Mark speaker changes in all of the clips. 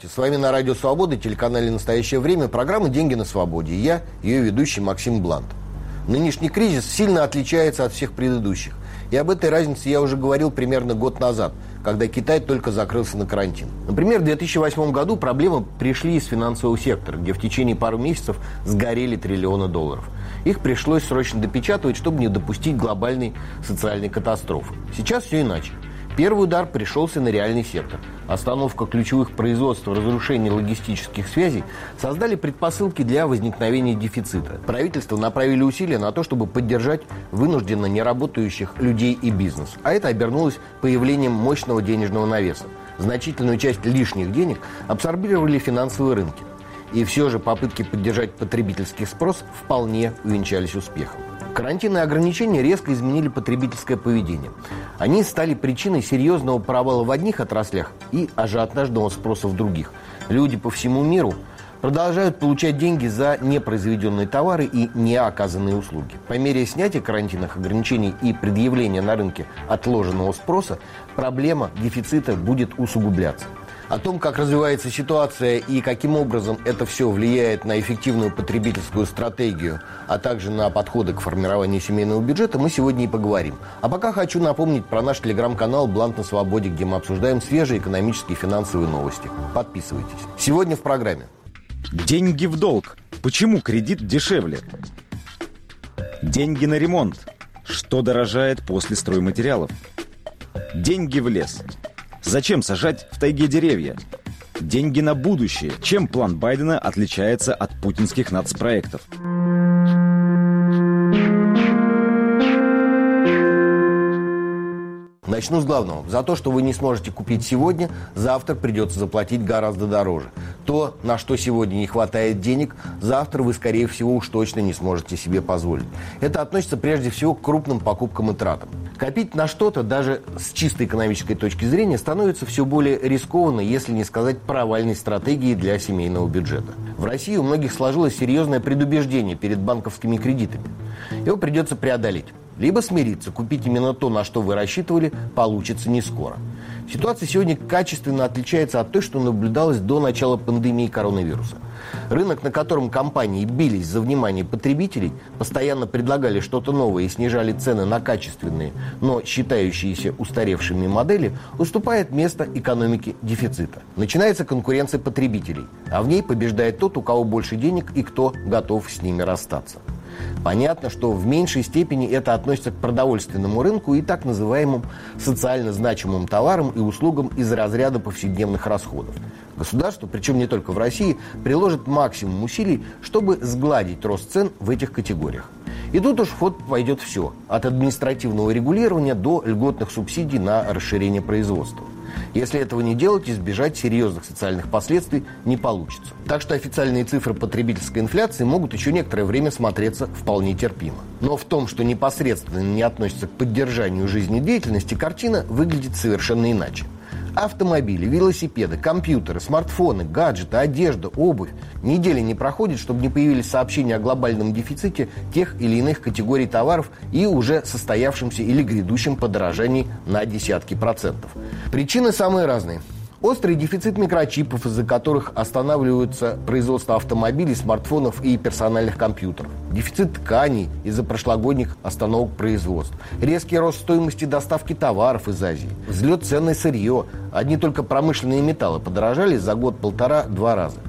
Speaker 1: Здравствуйте, с вами на Радио Свобода, телеканале «Настоящее время», программа «Деньги на свободе». И я, ее ведущий Максим Блант. Нынешний кризис сильно отличается от всех предыдущих. И об этой разнице я уже говорил примерно год назад, когда Китай только закрылся на карантин. Например, в 2008 году проблемы пришли из финансового сектора, где в течение пару месяцев сгорели триллионы долларов. Их пришлось срочно допечатывать, чтобы не допустить глобальной социальной катастрофы. Сейчас все иначе. Первый удар пришелся на реальный сектор. Остановка ключевых производств, разрушение логистических связей создали предпосылки для возникновения дефицита. Правительство направили усилия на то, чтобы поддержать вынужденно неработающих людей и бизнес. А это обернулось появлением мощного денежного навеса. Значительную часть лишних денег абсорбировали финансовые рынки. И все же попытки поддержать потребительский спрос вполне увенчались успехом. Карантинные ограничения резко изменили потребительское поведение. Они стали причиной серьезного провала в одних отраслях и ажиотажного спроса в других. Люди по всему миру продолжают получать деньги за непроизведенные товары и неоказанные услуги. По мере снятия карантинных ограничений и предъявления на рынке отложенного спроса, проблема дефицита будет усугубляться. О том, как развивается ситуация и каким образом это все влияет на эффективную потребительскую стратегию, а также на подходы к формированию семейного бюджета, мы сегодня и поговорим. А пока хочу напомнить про наш телеграм-канал «Блант на свободе», где мы обсуждаем свежие экономические и финансовые новости. Подписывайтесь. Сегодня в программе.
Speaker 2: Деньги в долг. Почему кредит дешевле? Деньги на ремонт. Что дорожает после стройматериалов? Деньги в лес. Зачем сажать в тайге деревья? Деньги на будущее. Чем план Байдена отличается от путинских нацпроектов?
Speaker 1: Начну с главного. За то, что вы не сможете купить сегодня, завтра придется заплатить гораздо дороже. То, на что сегодня не хватает денег, завтра вы, скорее всего, уж точно не сможете себе позволить. Это относится прежде всего к крупным покупкам и тратам. Копить на что-то, даже с чисто экономической точки зрения, становится все более рискованно, если не сказать провальной стратегией для семейного бюджета. В России у многих сложилось серьезное предубеждение перед банковскими кредитами. Его придется преодолеть. Либо смириться, купить именно то, на что вы рассчитывали, получится не скоро. Ситуация сегодня качественно отличается от той, что наблюдалось до начала пандемии коронавируса. Рынок, на котором компании бились за внимание потребителей, постоянно предлагали что-то новое и снижали цены на качественные, но считающиеся устаревшими модели, уступает место экономике дефицита. Начинается конкуренция потребителей, а в ней побеждает тот, у кого больше денег и кто готов с ними расстаться. Понятно, что в меньшей степени это относится к продовольственному рынку и так называемым социально значимым товарам и услугам из разряда повседневных расходов. Государство, причем не только в России, приложит максимум усилий, чтобы сгладить рост цен в этих категориях. И тут уж в пойдет все, от административного регулирования до льготных субсидий на расширение производства. Если этого не делать, избежать серьезных социальных последствий не получится. Так что официальные цифры потребительской инфляции могут еще некоторое время смотреться вполне терпимо. Но в том, что непосредственно не относится к поддержанию жизнедеятельности, картина выглядит совершенно иначе. Автомобили, велосипеды, компьютеры, смартфоны, гаджеты, одежда, обувь. Недели не проходит, чтобы не появились сообщения о глобальном дефиците тех или иных категорий товаров и уже состоявшемся или грядущем подорожании на десятки процентов. Причины самые разные. Острый дефицит микрочипов, из-за которых останавливаются производство автомобилей, смартфонов и персональных компьютеров. Дефицит тканей из-за прошлогодних остановок производств. Резкий рост стоимости доставки товаров из Азии. Взлет цен на сырье. Одни только промышленные металлы подорожали за год-полтора-два раза.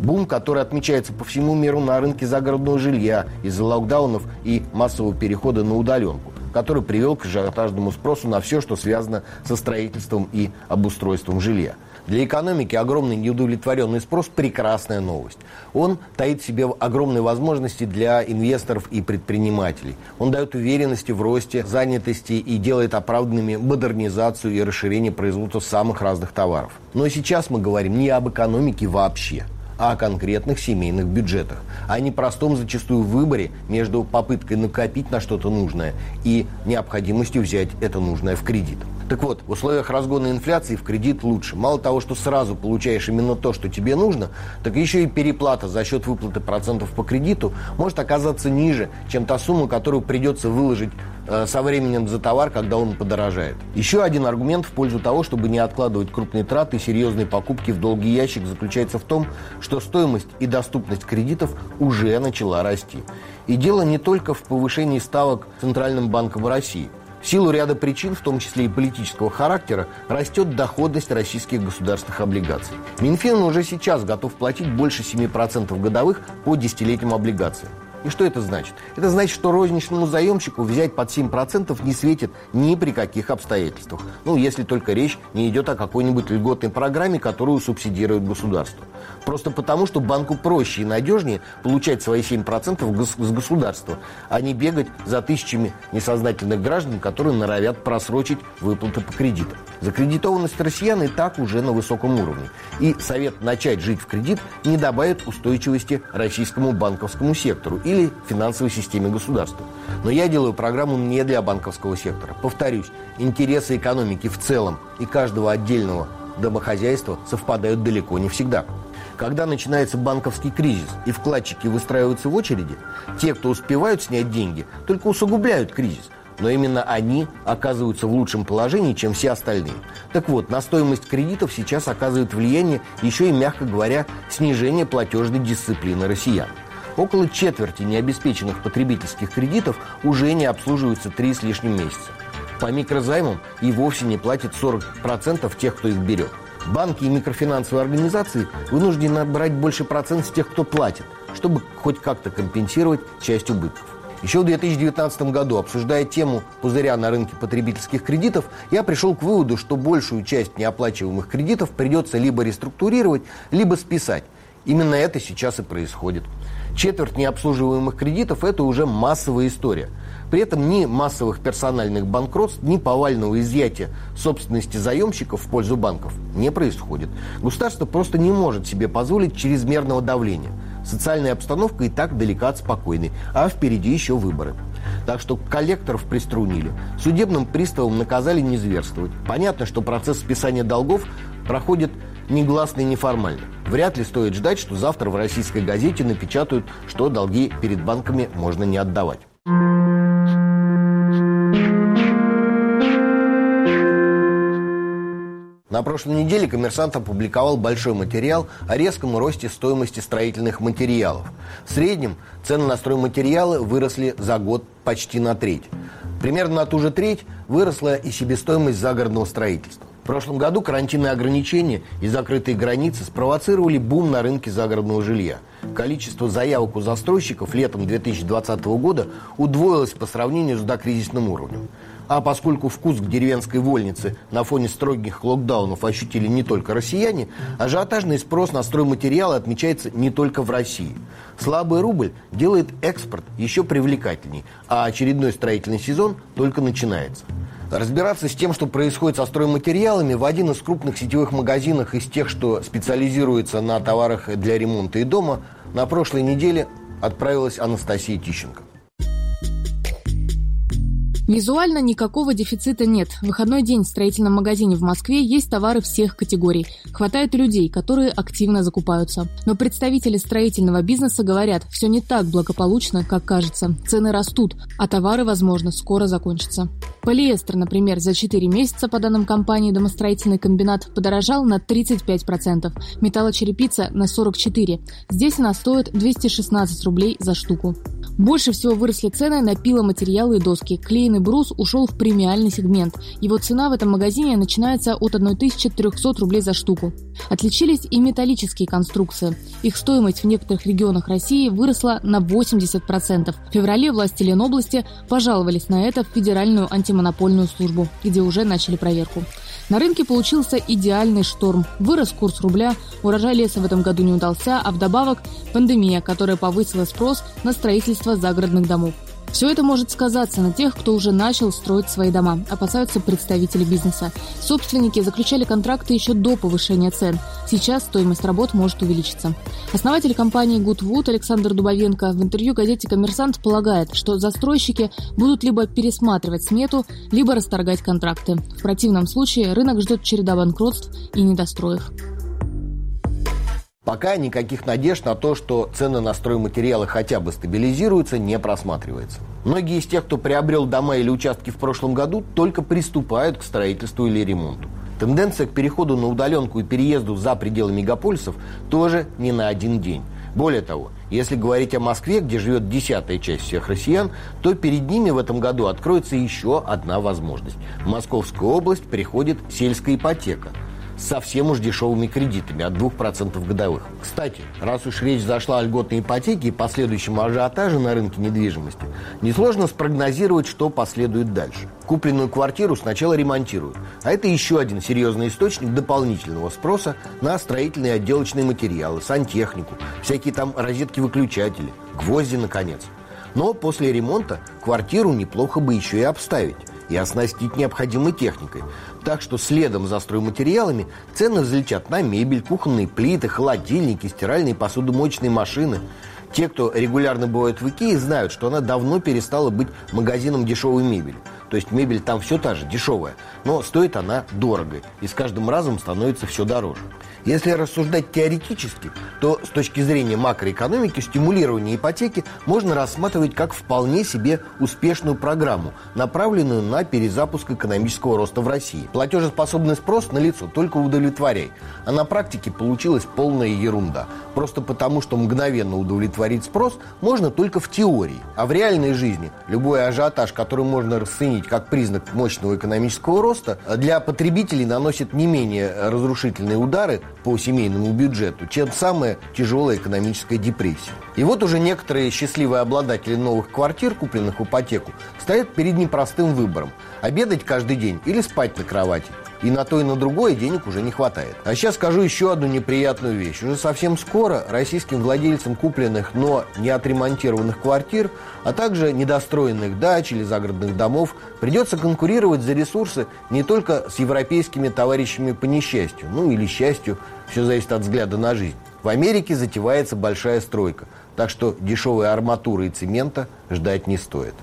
Speaker 1: Бум, который отмечается по всему миру на рынке загородного жилья из-за локдаунов и массового перехода на удаленку который привел к ажиотажному спросу на все, что связано со строительством и обустройством жилья. Для экономики огромный неудовлетворенный спрос – прекрасная новость. Он таит в себе огромные возможности для инвесторов и предпринимателей. Он дает уверенности в росте занятости и делает оправданными модернизацию и расширение производства самых разных товаров. Но сейчас мы говорим не об экономике вообще – а о конкретных семейных бюджетах, а не простом зачастую выборе между попыткой накопить на что-то нужное и необходимостью взять это нужное в кредит. Так вот, в условиях разгона инфляции в кредит лучше. Мало того, что сразу получаешь именно то, что тебе нужно, так еще и переплата за счет выплаты процентов по кредиту может оказаться ниже, чем та сумма, которую придется выложить э, со временем за товар, когда он подорожает. Еще один аргумент в пользу того, чтобы не откладывать крупные траты и серьезные покупки в долгий ящик, заключается в том, что стоимость и доступность кредитов уже начала расти. И дело не только в повышении ставок Центральным банком России – в силу ряда причин, в том числе и политического характера, растет доходность российских государственных облигаций. Минфин уже сейчас готов платить больше 7% годовых по десятилетним облигациям. И что это значит? Это значит, что розничному заемщику взять под 7% не светит ни при каких обстоятельствах. Ну, если только речь не идет о какой-нибудь льготной программе, которую субсидирует государство. Просто потому, что банку проще и надежнее получать свои 7% с государства, а не бегать за тысячами несознательных граждан, которые норовят просрочить выплаты по кредитам. Закредитованность россиян и так уже на высоком уровне. И совет начать жить в кредит не добавит устойчивости российскому банковскому сектору или финансовой системе государства. Но я делаю программу не для банковского сектора. Повторюсь, интересы экономики в целом и каждого отдельного домохозяйства совпадают далеко не всегда. Когда начинается банковский кризис и вкладчики выстраиваются в очереди, те, кто успевают снять деньги, только усугубляют кризис. Но именно они оказываются в лучшем положении, чем все остальные. Так вот, на стоимость кредитов сейчас оказывает влияние еще и, мягко говоря, снижение платежной дисциплины россиян. Около четверти необеспеченных потребительских кредитов уже не обслуживаются три с лишним месяца. По микрозаймам и вовсе не платят 40% тех, кто их берет. Банки и микрофинансовые организации вынуждены брать больше процент с тех, кто платит, чтобы хоть как-то компенсировать часть убытков. Еще в 2019 году, обсуждая тему пузыря на рынке потребительских кредитов, я пришел к выводу, что большую часть неоплачиваемых кредитов придется либо реструктурировать, либо списать. Именно это сейчас и происходит. Четверть необслуживаемых кредитов – это уже массовая история. При этом ни массовых персональных банкротств, ни повального изъятия собственности заемщиков в пользу банков не происходит. Государство просто не может себе позволить чрезмерного давления. Социальная обстановка и так далека от спокойной, а впереди еще выборы. Так что коллекторов приструнили, судебным приставам наказали не зверствовать. Понятно, что процесс списания долгов проходит негласно и неформально. Вряд ли стоит ждать, что завтра в российской газете напечатают, что долги перед банками можно не отдавать. На прошлой неделе коммерсант опубликовал большой материал о резком росте стоимости строительных материалов. В среднем цены на стройматериалы выросли за год почти на треть. Примерно на ту же треть выросла и себестоимость загородного строительства. Прошлом году карантинные ограничения и закрытые границы спровоцировали бум на рынке загородного жилья. Количество заявок у застройщиков летом 2020 года удвоилось по сравнению с докризисным уровнем. А поскольку вкус к деревенской вольнице на фоне строгих локдаунов ощутили не только россияне, ажиотажный спрос на стройматериалы отмечается не только в России. Слабый рубль делает экспорт еще привлекательней, а очередной строительный сезон только начинается. Разбираться с тем, что происходит со стройматериалами, в один из крупных сетевых магазинов из тех, что специализируется на товарах для ремонта и дома, на прошлой неделе отправилась Анастасия Тищенко.
Speaker 3: Визуально никакого дефицита нет. В выходной день в строительном магазине в Москве есть товары всех категорий. Хватает людей, которые активно закупаются. Но представители строительного бизнеса говорят, все не так благополучно, как кажется. Цены растут, а товары, возможно, скоро закончатся. Полиэстер, например, за 4 месяца, по данным компании «Домостроительный комбинат», подорожал на 35%, металлочерепица – на 44%. Здесь она стоит 216 рублей за штуку. Больше всего выросли цены на пиломатериалы и доски. Клееный брус ушел в премиальный сегмент. Его цена в этом магазине начинается от 1300 рублей за штуку. Отличились и металлические конструкции. Их стоимость в некоторых регионах России выросла на 80%. В феврале власти Ленобласти пожаловались на это в Федеральную антимонопольную службу, где уже начали проверку. На рынке получился идеальный шторм. Вырос курс рубля, урожай леса в этом году не удался, а вдобавок пандемия, которая повысила спрос на строительство загородных домов. Все это может сказаться на тех, кто уже начал строить свои дома, опасаются представители бизнеса. Собственники заключали контракты еще до повышения цен. Сейчас стоимость работ может увеличиться. Основатель компании Goodwood Александр Дубовенко в интервью газете «Коммерсант» полагает, что застройщики будут либо пересматривать смету, либо расторгать контракты. В противном случае рынок ждет череда банкротств и недостроев.
Speaker 1: Пока никаких надежд на то, что цены на стройматериалы хотя бы стабилизируются, не просматривается. Многие из тех, кто приобрел дома или участки в прошлом году, только приступают к строительству или ремонту. Тенденция к переходу на удаленку и переезду за пределы мегаполисов тоже не на один день. Более того, если говорить о Москве, где живет десятая часть всех россиян, то перед ними в этом году откроется еще одна возможность. В Московскую область приходит сельская ипотека – совсем уж дешевыми кредитами от 2% годовых. Кстати, раз уж речь зашла о льготной ипотеке и последующем ажиотаже на рынке недвижимости, несложно спрогнозировать, что последует дальше. Купленную квартиру сначала ремонтируют, а это еще один серьезный источник дополнительного спроса на строительные отделочные материалы, сантехнику, всякие там розетки-выключатели, гвозди, наконец. Но после ремонта квартиру неплохо бы еще и обставить и оснастить необходимой техникой. Так что следом за стройматериалами цены взлетят на мебель, кухонные плиты, холодильники, стиральные посудомоечные машины. Те, кто регулярно бывает в Икее, знают, что она давно перестала быть магазином дешевой мебели. То есть мебель там все та же, дешевая, но стоит она дорого и с каждым разом становится все дороже. Если рассуждать теоретически, то с точки зрения макроэкономики стимулирование ипотеки можно рассматривать как вполне себе успешную программу, направленную на перезапуск экономического роста в России. Платежеспособный спрос на лицо только удовлетворяй. А на практике получилась полная ерунда. Просто потому, что мгновенно удовлетворить спрос можно только в теории. А в реальной жизни любой ажиотаж, который можно расценить как признак мощного экономического роста, для потребителей наносит не менее разрушительные удары по семейному бюджету, чем самая тяжелая экономическая депрессия. И вот уже некоторые счастливые обладатели новых квартир, купленных в ипотеку, стоят перед непростым выбором – обедать каждый день или спать на кровати. И на то, и на другое денег уже не хватает. А сейчас скажу еще одну неприятную вещь. Уже совсем скоро российским владельцам купленных, но не отремонтированных квартир, а также недостроенных дач или загородных домов придется конкурировать за ресурсы не только с европейскими товарищами по несчастью, ну или счастью, все зависит от взгляда на жизнь. В Америке затевается большая стройка, так что дешевой арматуры и цемента ждать не стоит.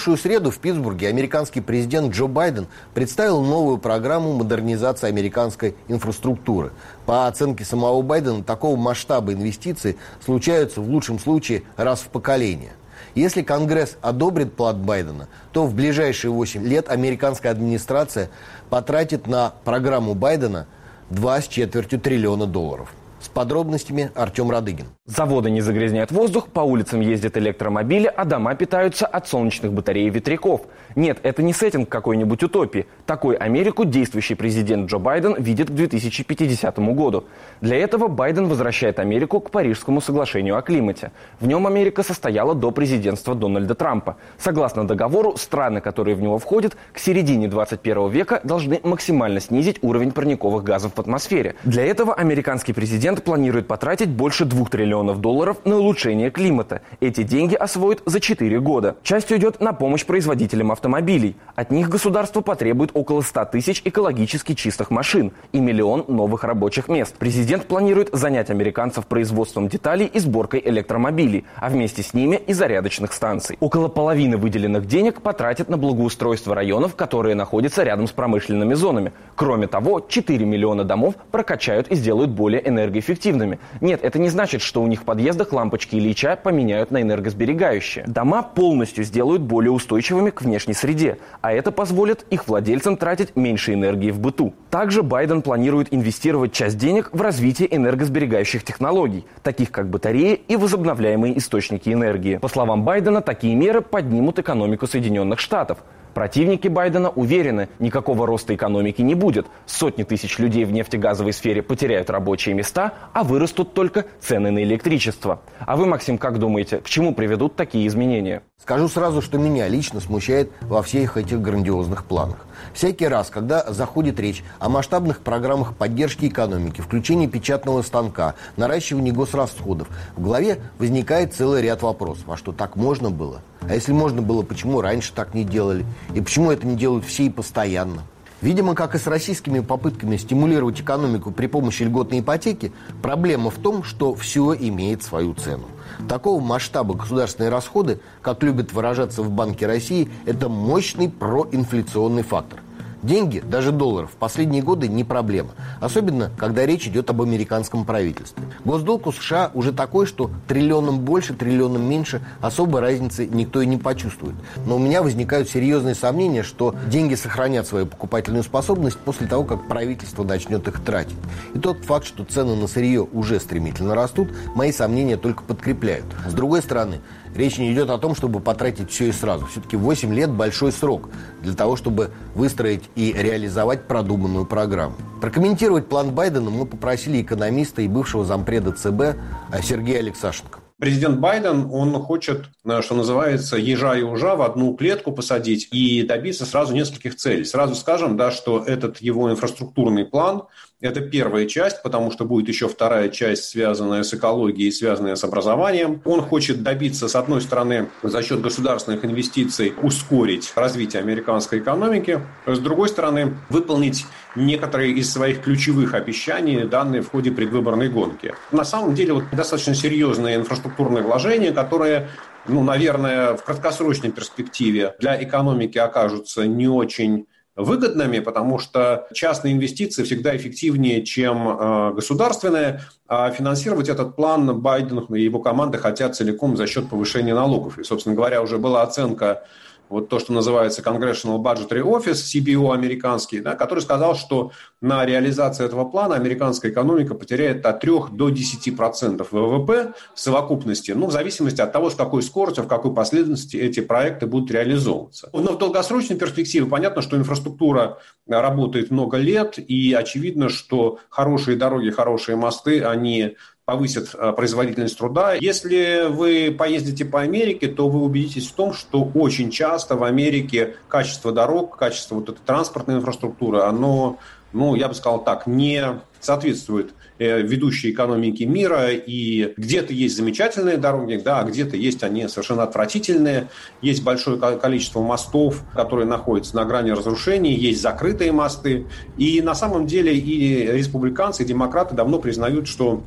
Speaker 1: Минувшую среду в Питтсбурге американский президент Джо Байден представил новую программу модернизации американской инфраструктуры. По оценке самого Байдена, такого масштаба инвестиций случаются в лучшем случае раз в поколение. Если Конгресс одобрит план Байдена, то в ближайшие 8 лет американская администрация потратит на программу Байдена 2 с четвертью триллиона долларов. Подробностями Артем Радыгин.
Speaker 4: Заводы не загрязняют воздух, по улицам ездят электромобили, а дома питаются от солнечных батарей и ветряков. Нет, это не сеттинг какой-нибудь утопии. Такой Америку действующий президент Джо Байден видит к 2050 году. Для этого Байден возвращает Америку к Парижскому соглашению о климате. В нем Америка состояла до президентства Дональда Трампа. Согласно договору, страны, которые в него входят, к середине 21 века должны максимально снизить уровень парниковых газов в атмосфере. Для этого американский Президент планирует потратить больше 2 триллионов долларов на улучшение климата. Эти деньги освоит за 4 года. Часть уйдет на помощь производителям автомобилей. От них государство потребует около 100 тысяч экологически чистых машин и миллион новых рабочих мест. Президент планирует занять американцев производством деталей и сборкой электромобилей, а вместе с ними и зарядочных станций. Около половины выделенных денег потратят на благоустройство районов, которые находятся рядом с промышленными зонами. Кроме того, 4 миллиона домов прокачают и сделают более энергоэффективными энергоэффективными. Нет, это не значит, что у них в подъездах лампочки Ильича поменяют на энергосберегающие. Дома полностью сделают более устойчивыми к внешней среде, а это позволит их владельцам тратить меньше энергии в быту. Также Байден планирует инвестировать часть денег в развитие энергосберегающих технологий, таких как батареи и возобновляемые источники энергии. По словам Байдена, такие меры поднимут экономику Соединенных Штатов. Противники Байдена уверены, никакого роста экономики не будет. Сотни тысяч людей в нефтегазовой сфере потеряют рабочие места, а вырастут только цены на электричество. А вы, Максим, как думаете, к чему приведут такие изменения?
Speaker 1: Скажу сразу, что меня лично смущает во всех этих грандиозных планах. Всякий раз, когда заходит речь о масштабных программах поддержки экономики, включении печатного станка, наращивании госрасходов, в голове возникает целый ряд вопросов. А что, так можно было? А если можно было, почему раньше так не делали? И почему это не делают все и постоянно? Видимо, как и с российскими попытками стимулировать экономику при помощи льготной ипотеки, проблема в том, что все имеет свою цену. Такого масштаба государственные расходы, как любят выражаться в Банке России, это мощный проинфляционный фактор. Деньги, даже доллар, в последние годы не проблема. Особенно, когда речь идет об американском правительстве. Госдолг у США уже такой, что триллионом больше, триллионом меньше особой разницы никто и не почувствует. Но у меня возникают серьезные сомнения, что деньги сохранят свою покупательную способность после того, как правительство начнет их тратить. И тот факт, что цены на сырье уже стремительно растут, мои сомнения только подкрепляют. С другой стороны, Речь не идет о том, чтобы потратить все и сразу. Все-таки 8 лет – большой срок для того, чтобы выстроить и реализовать продуманную программу. Прокомментировать план Байдена мы попросили экономиста и бывшего зампреда ЦБ Сергея Алексашенко.
Speaker 5: Президент Байден, он хочет, э, что называется, ежа и ужа в одну клетку посадить и добиться сразу нескольких целей. Сразу скажем, да, что этот его инфраструктурный план – это первая часть, потому что будет еще вторая часть, связанная с экологией, связанная с образованием. Он хочет добиться, с одной стороны, за счет государственных инвестиций ускорить развитие американской экономики, с другой стороны, выполнить некоторые из своих ключевых обещаний, данные в ходе предвыборной гонки. На самом деле, вот достаточно серьезные инфраструктурные вложения, которые ну, наверное, в краткосрочной перспективе для экономики окажутся не очень выгодными, потому что частные инвестиции всегда эффективнее, чем э, государственные, а финансировать этот план Байден и его команда хотят целиком за счет повышения налогов. И, собственно говоря, уже была оценка вот то, что называется Congressional Budgetary Office, CBO американский, да, который сказал, что на реализацию этого плана американская экономика потеряет от 3 до 10 процентов ВВП в совокупности, ну, в зависимости от того, с какой скоростью, в какой последовательности эти проекты будут реализовываться. Но в долгосрочной перспективе понятно, что инфраструктура работает много лет, и очевидно, что хорошие дороги, хорошие мосты, они повысит э, производительность труда. Если вы поездите по Америке, то вы убедитесь в том, что очень часто в Америке качество дорог, качество вот этой транспортной инфраструктуры, оно, ну, я бы сказал так, не соответствует э, ведущей экономике мира, и где-то есть замечательные дороги, да, а где-то есть они совершенно отвратительные, есть большое количество мостов, которые находятся на грани разрушения, есть закрытые мосты, и на самом деле и республиканцы, и демократы давно признают, что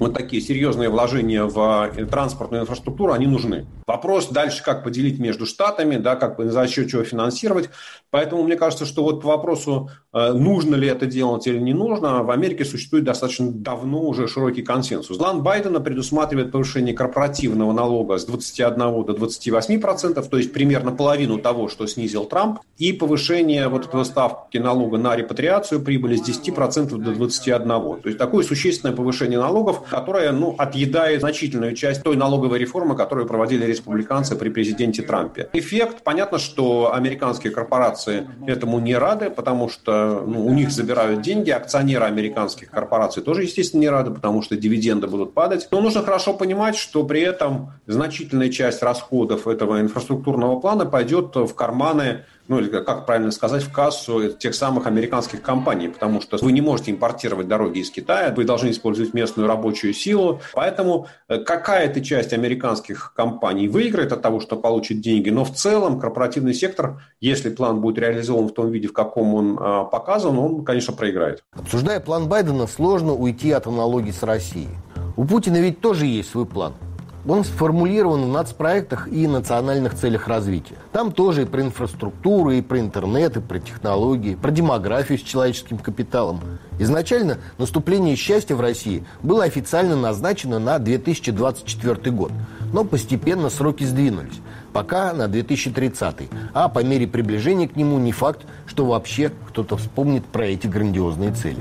Speaker 5: вот такие серьезные вложения в э, транспортную инфраструктуру, они нужны. Вопрос дальше, как поделить между штатами, да, как за счет чего финансировать. Поэтому мне кажется, что вот по вопросу, э, нужно ли это делать или не нужно, в Америке существует достаточно давно уже широкий консенсус. План Байдена предусматривает повышение корпоративного налога с 21 до 28 процентов, то есть примерно половину того, что снизил Трамп, и повышение вот этого ставки налога на репатриацию прибыли с 10 процентов до 21. То есть такое существенное повышение налогов, которое ну, отъедает значительную часть той налоговой реформы, которую проводили республиканцы при президенте Трампе. Эффект, понятно, что американские корпорации этому не рады, потому что ну, у них забирают деньги, акционеры американских корпораций тоже, естественно, не рады, потому что дивиденды будут падать. Но нужно хорошо понимать, что при этом значительная часть расходов этого инфраструктурного плана пойдет в карманы ну или как правильно сказать, в кассу тех самых американских компаний, потому что вы не можете импортировать дороги из Китая, вы должны использовать местную рабочую силу. Поэтому э, какая-то часть американских компаний выиграет от того, что получит деньги, но в целом корпоративный сектор, если план будет реализован в том виде, в каком он а, показан, он, конечно, проиграет.
Speaker 1: Обсуждая план Байдена, сложно уйти от аналогии с Россией. У Путина ведь тоже есть свой план – он сформулирован в нацпроектах и национальных целях развития. Там тоже и про инфраструктуру, и про интернет, и про технологии, про демографию с человеческим капиталом. Изначально наступление счастья в России было официально назначено на 2024 год, но постепенно сроки сдвинулись, пока на 2030, а по мере приближения к нему не факт, что вообще кто-то вспомнит про эти грандиозные цели.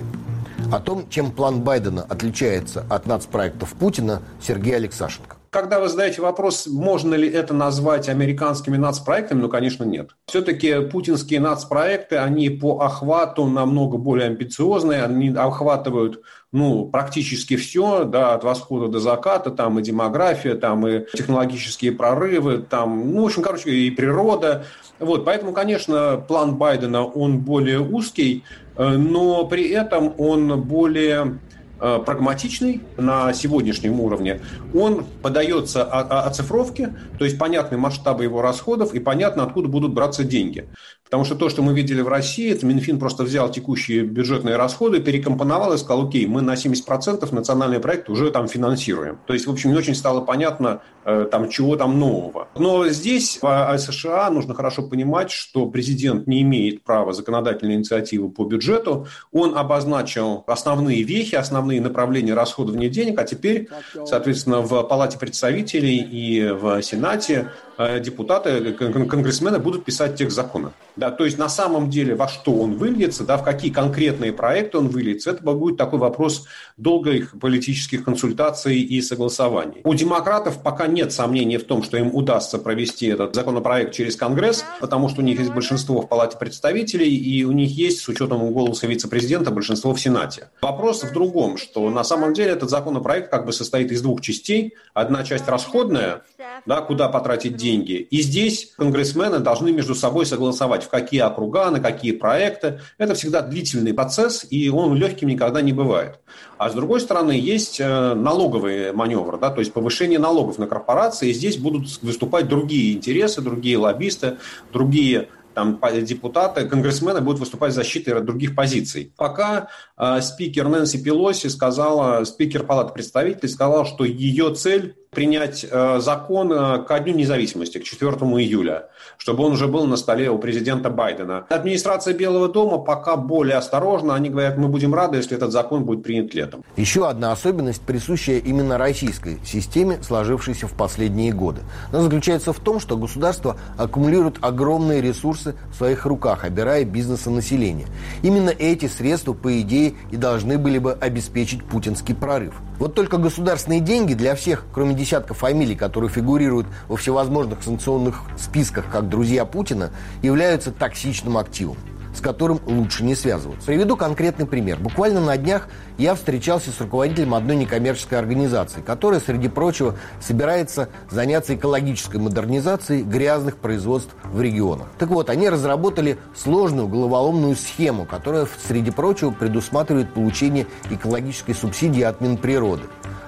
Speaker 1: О том, чем план Байдена отличается от нацпроектов Путина, Сергей Алексашенко.
Speaker 5: Когда вы задаете вопрос, можно ли это назвать американскими нацпроектами, ну, конечно, нет. Все-таки путинские нацпроекты, они по охвату намного более амбициозные, они охватывают ну, практически все, да, от восхода до заката, там и демография, там и технологические прорывы, там, ну, в общем, короче, и природа. Вот, поэтому, конечно, план Байдена, он более узкий, э, но при этом он более прагматичный на сегодняшнем уровне, он подается оцифровке, то есть понятны масштабы его расходов и понятно, откуда будут браться деньги. Потому что то, что мы видели в России, это Минфин просто взял текущие бюджетные расходы, перекомпоновал и сказал, окей, мы на 70% национальный проект уже там финансируем. То есть, в общем, не очень стало понятно, э, там, чего там нового. Но здесь в США нужно хорошо понимать, что президент не имеет права законодательной инициативы по бюджету. Он обозначил основные вехи, основные направления расходования денег, а теперь, соответственно, в Палате представителей и в Сенате э, депутаты, конгрессмены будут писать текст закона. Да, то есть на самом деле во что он выльется, да, в какие конкретные проекты он выльется, это будет такой вопрос долгих политических консультаций и согласований. У демократов пока нет сомнений в том, что им удастся провести этот законопроект через Конгресс, потому что у них есть большинство в Палате представителей, и у них есть, с учетом голоса вице-президента, большинство в Сенате. Вопрос в другом, что на самом деле этот законопроект как бы состоит из двух частей. Одна часть расходная, да, куда потратить деньги, и здесь конгрессмены должны между собой согласовать, в какие округа, на какие проекты. Это всегда длительный процесс, и он легким никогда не бывает. А с другой стороны, есть э, налоговые маневры, да, то есть повышение налогов на корпорации. И здесь будут выступать другие интересы, другие лоббисты, другие там депутаты, конгрессмены будут выступать защитой других позиций. Пока э, спикер Нэнси Пелоси сказала, спикер Палаты представителей сказал, что ее цель принять э, закон э, ко Дню независимости, к 4 июля, чтобы он уже был на столе у президента Байдена. Администрация Белого дома пока более осторожна. Они говорят, мы будем рады, если этот закон будет принят летом.
Speaker 1: Еще одна особенность, присущая именно российской системе, сложившейся в последние годы. Она заключается в том, что государство аккумулирует огромные ресурсы в своих руках, обирая бизнеса населения. Именно эти средства, по идее, и должны были бы обеспечить путинский прорыв. Вот только государственные деньги для всех, кроме десятков фамилий, которые фигурируют во всевозможных санкционных списках как друзья Путина, являются токсичным активом с которым лучше не связываться. Приведу конкретный пример. Буквально на днях я встречался с руководителем одной некоммерческой организации, которая, среди прочего, собирается заняться экологической модернизацией грязных производств в регионах. Так вот, они разработали сложную головоломную схему, которая, среди прочего, предусматривает получение экологической субсидии от Минприроды.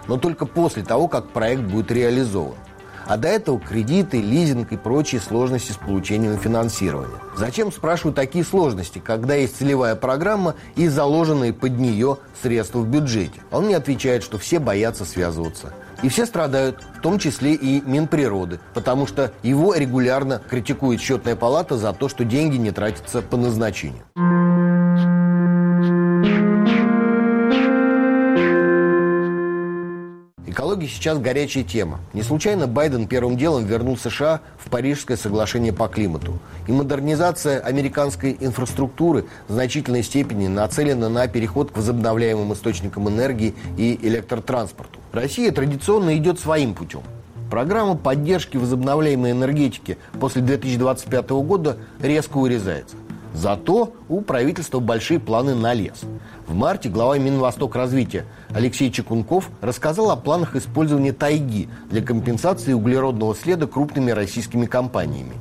Speaker 1: Но только после того, как проект будет реализован. А до этого кредиты, лизинг и прочие сложности с получением финансирования. Зачем, спрашиваю, такие сложности, когда есть целевая программа и заложенные под нее средства в бюджете? Он мне отвечает, что все боятся связываться. И все страдают, в том числе и Минприроды, потому что его регулярно критикует счетная палата за то, что деньги не тратятся по назначению. Сейчас горячая тема. Не случайно Байден первым делом вернул США в Парижское соглашение по климату. И модернизация американской инфраструктуры в значительной степени нацелена на переход к возобновляемым источникам энергии и электротранспорту. Россия традиционно идет своим путем. Программа поддержки возобновляемой энергетики после 2025 года резко урезается. Зато у правительства большие планы на лес. В марте глава Минвосток развития Алексей Чекунков рассказал о планах использования тайги для компенсации углеродного следа крупными российскими компаниями.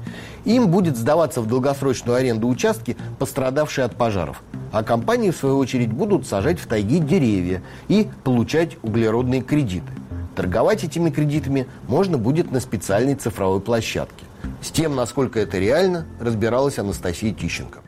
Speaker 1: Им будет сдаваться в долгосрочную аренду участки, пострадавшие от пожаров. А компании, в свою очередь, будут сажать в тайге деревья и получать углеродные кредиты. Торговать этими кредитами можно будет на специальной цифровой площадке. С тем, насколько это реально, разбиралась Анастасия Тищенко.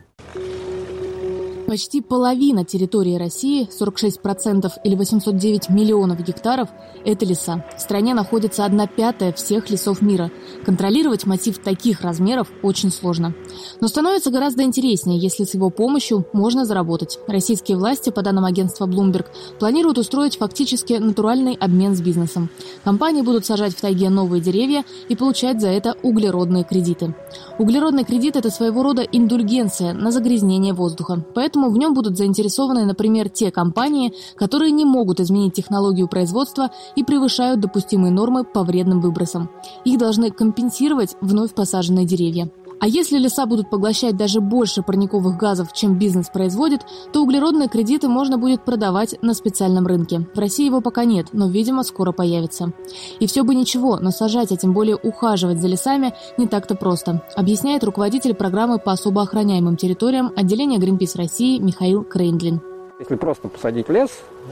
Speaker 3: Почти половина территории России, 46% или 809 миллионов гектаров – это леса. В стране находится одна пятая всех лесов мира. Контролировать массив таких размеров очень сложно. Но становится гораздо интереснее, если с его помощью можно заработать. Российские власти, по данным агентства Bloomberg, планируют устроить фактически натуральный обмен с бизнесом. Компании будут сажать в тайге новые деревья и получать за это углеродные кредиты. Углеродный кредит – это своего рода индульгенция на загрязнение воздуха. Поэтому Поэтому в нем будут заинтересованы, например, те компании, которые не могут изменить технологию производства и превышают допустимые нормы по вредным выбросам. Их должны компенсировать вновь посаженные деревья. А если леса будут поглощать даже больше парниковых газов, чем бизнес производит, то углеродные кредиты можно будет продавать на специальном рынке. В России его пока нет, но, видимо, скоро появится. И все бы ничего, но сажать, а тем более ухаживать за лесами не так-то просто, объясняет руководитель программы по особо охраняемым территориям отделения Greenpeace России Михаил Крейндлин.
Speaker 6: Если просто посадить лес,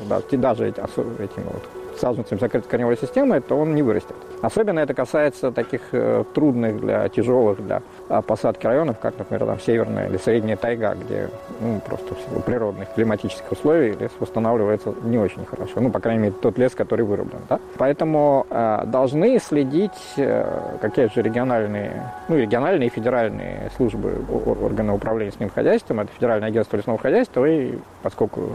Speaker 6: да, даже эти, этими вот саженцами с закрытой корневой системы, то он не вырастет. Особенно это касается таких э, трудных для тяжелых для а, посадки районов, как, например, там северная или средняя тайга, где ну, просто в природных климатических условий лес восстанавливается не очень хорошо. Ну, по крайней мере, тот лес, который вырублен. Да? Поэтому э, должны следить э, какие же региональные, ну, региональные и федеральные службы органы управления лесным хозяйством, это Федеральное агентство лесного хозяйства, и поскольку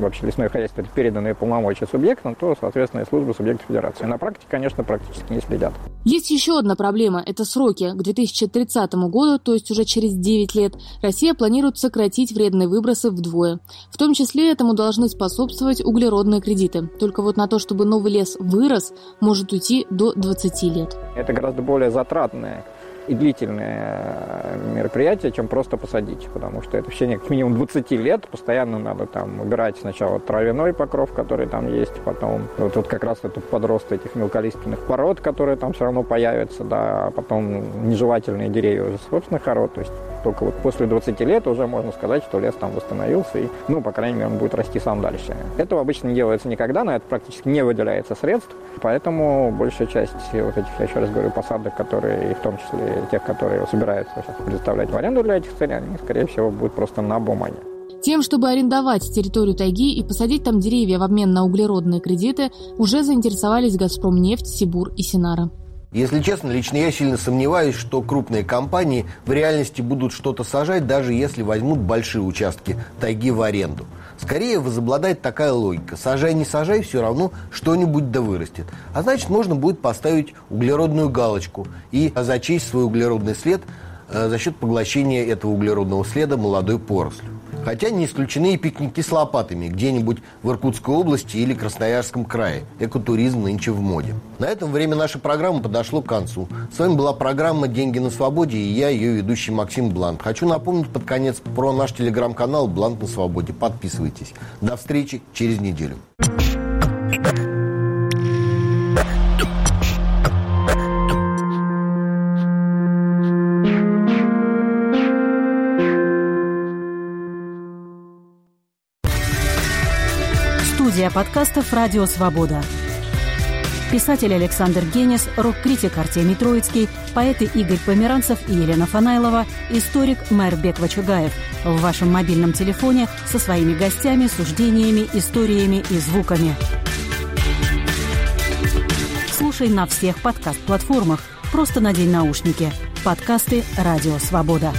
Speaker 6: вообще лесное хозяйство это переданные полномочия субъектам, то, соответственно, и службы субъектов федерации. На практике, конечно, практически не следят.
Speaker 3: Есть еще одна проблема – это сроки. К 2030 году, то есть уже через 9 лет, Россия планирует сократить вредные выбросы вдвое. В том числе этому должны способствовать углеродные кредиты. Только вот на то, чтобы новый лес вырос, может уйти до 20 лет.
Speaker 6: Это гораздо более затратное и длительное мероприятие, чем просто посадить, потому что это в течение как минимум 20 лет. Постоянно надо там убирать сначала травяной покров, который там есть, потом вот, вот как раз этот подрост этих мелколиственных пород, которые там все равно появятся, да, а потом нежелательные деревья уже собственных пород, то есть только вот после 20 лет уже можно сказать, что лес там восстановился, и, ну, по крайней мере, он будет расти сам дальше. Этого обычно не делается никогда, на это практически не выделяется средств, поэтому большая часть вот этих, я еще раз говорю, посадок, которые, в том числе тех, которые собираются сейчас предоставлять в аренду для этих целей, они, скорее всего, будут просто на бумаге.
Speaker 3: Тем, чтобы арендовать территорию тайги и посадить там деревья в обмен на углеродные кредиты, уже заинтересовались «Газпромнефть», «Сибур» и «Синара».
Speaker 1: Если честно, лично я сильно сомневаюсь, что крупные компании в реальности будут что-то сажать, даже если возьмут большие участки тайги в аренду. Скорее возобладает такая логика. Сажай, не сажай, все равно что-нибудь да вырастет. А значит, можно будет поставить углеродную галочку и зачесть свой углеродный след э, за счет поглощения этого углеродного следа молодой порослью. Хотя не исключены и пикники с лопатами где-нибудь в Иркутской области или Красноярском крае. Экотуризм нынче в моде. На этом время нашей программы подошло к концу. С вами была программа «Деньги на свободе» и я, ее ведущий Максим Блант. Хочу напомнить под конец про наш телеграм-канал «Блант на свободе». Подписывайтесь. До встречи через неделю.
Speaker 7: Подкастов «Радио Свобода». Писатель Александр Генис, рок-критик Артемий Троицкий, поэты Игорь Померанцев и Елена Фанайлова, историк Мэр Бек Вачугаев в вашем мобильном телефоне со своими гостями, суждениями, историями и звуками. Слушай на всех подкаст-платформах. Просто надень наушники. Подкасты «Радио Свобода».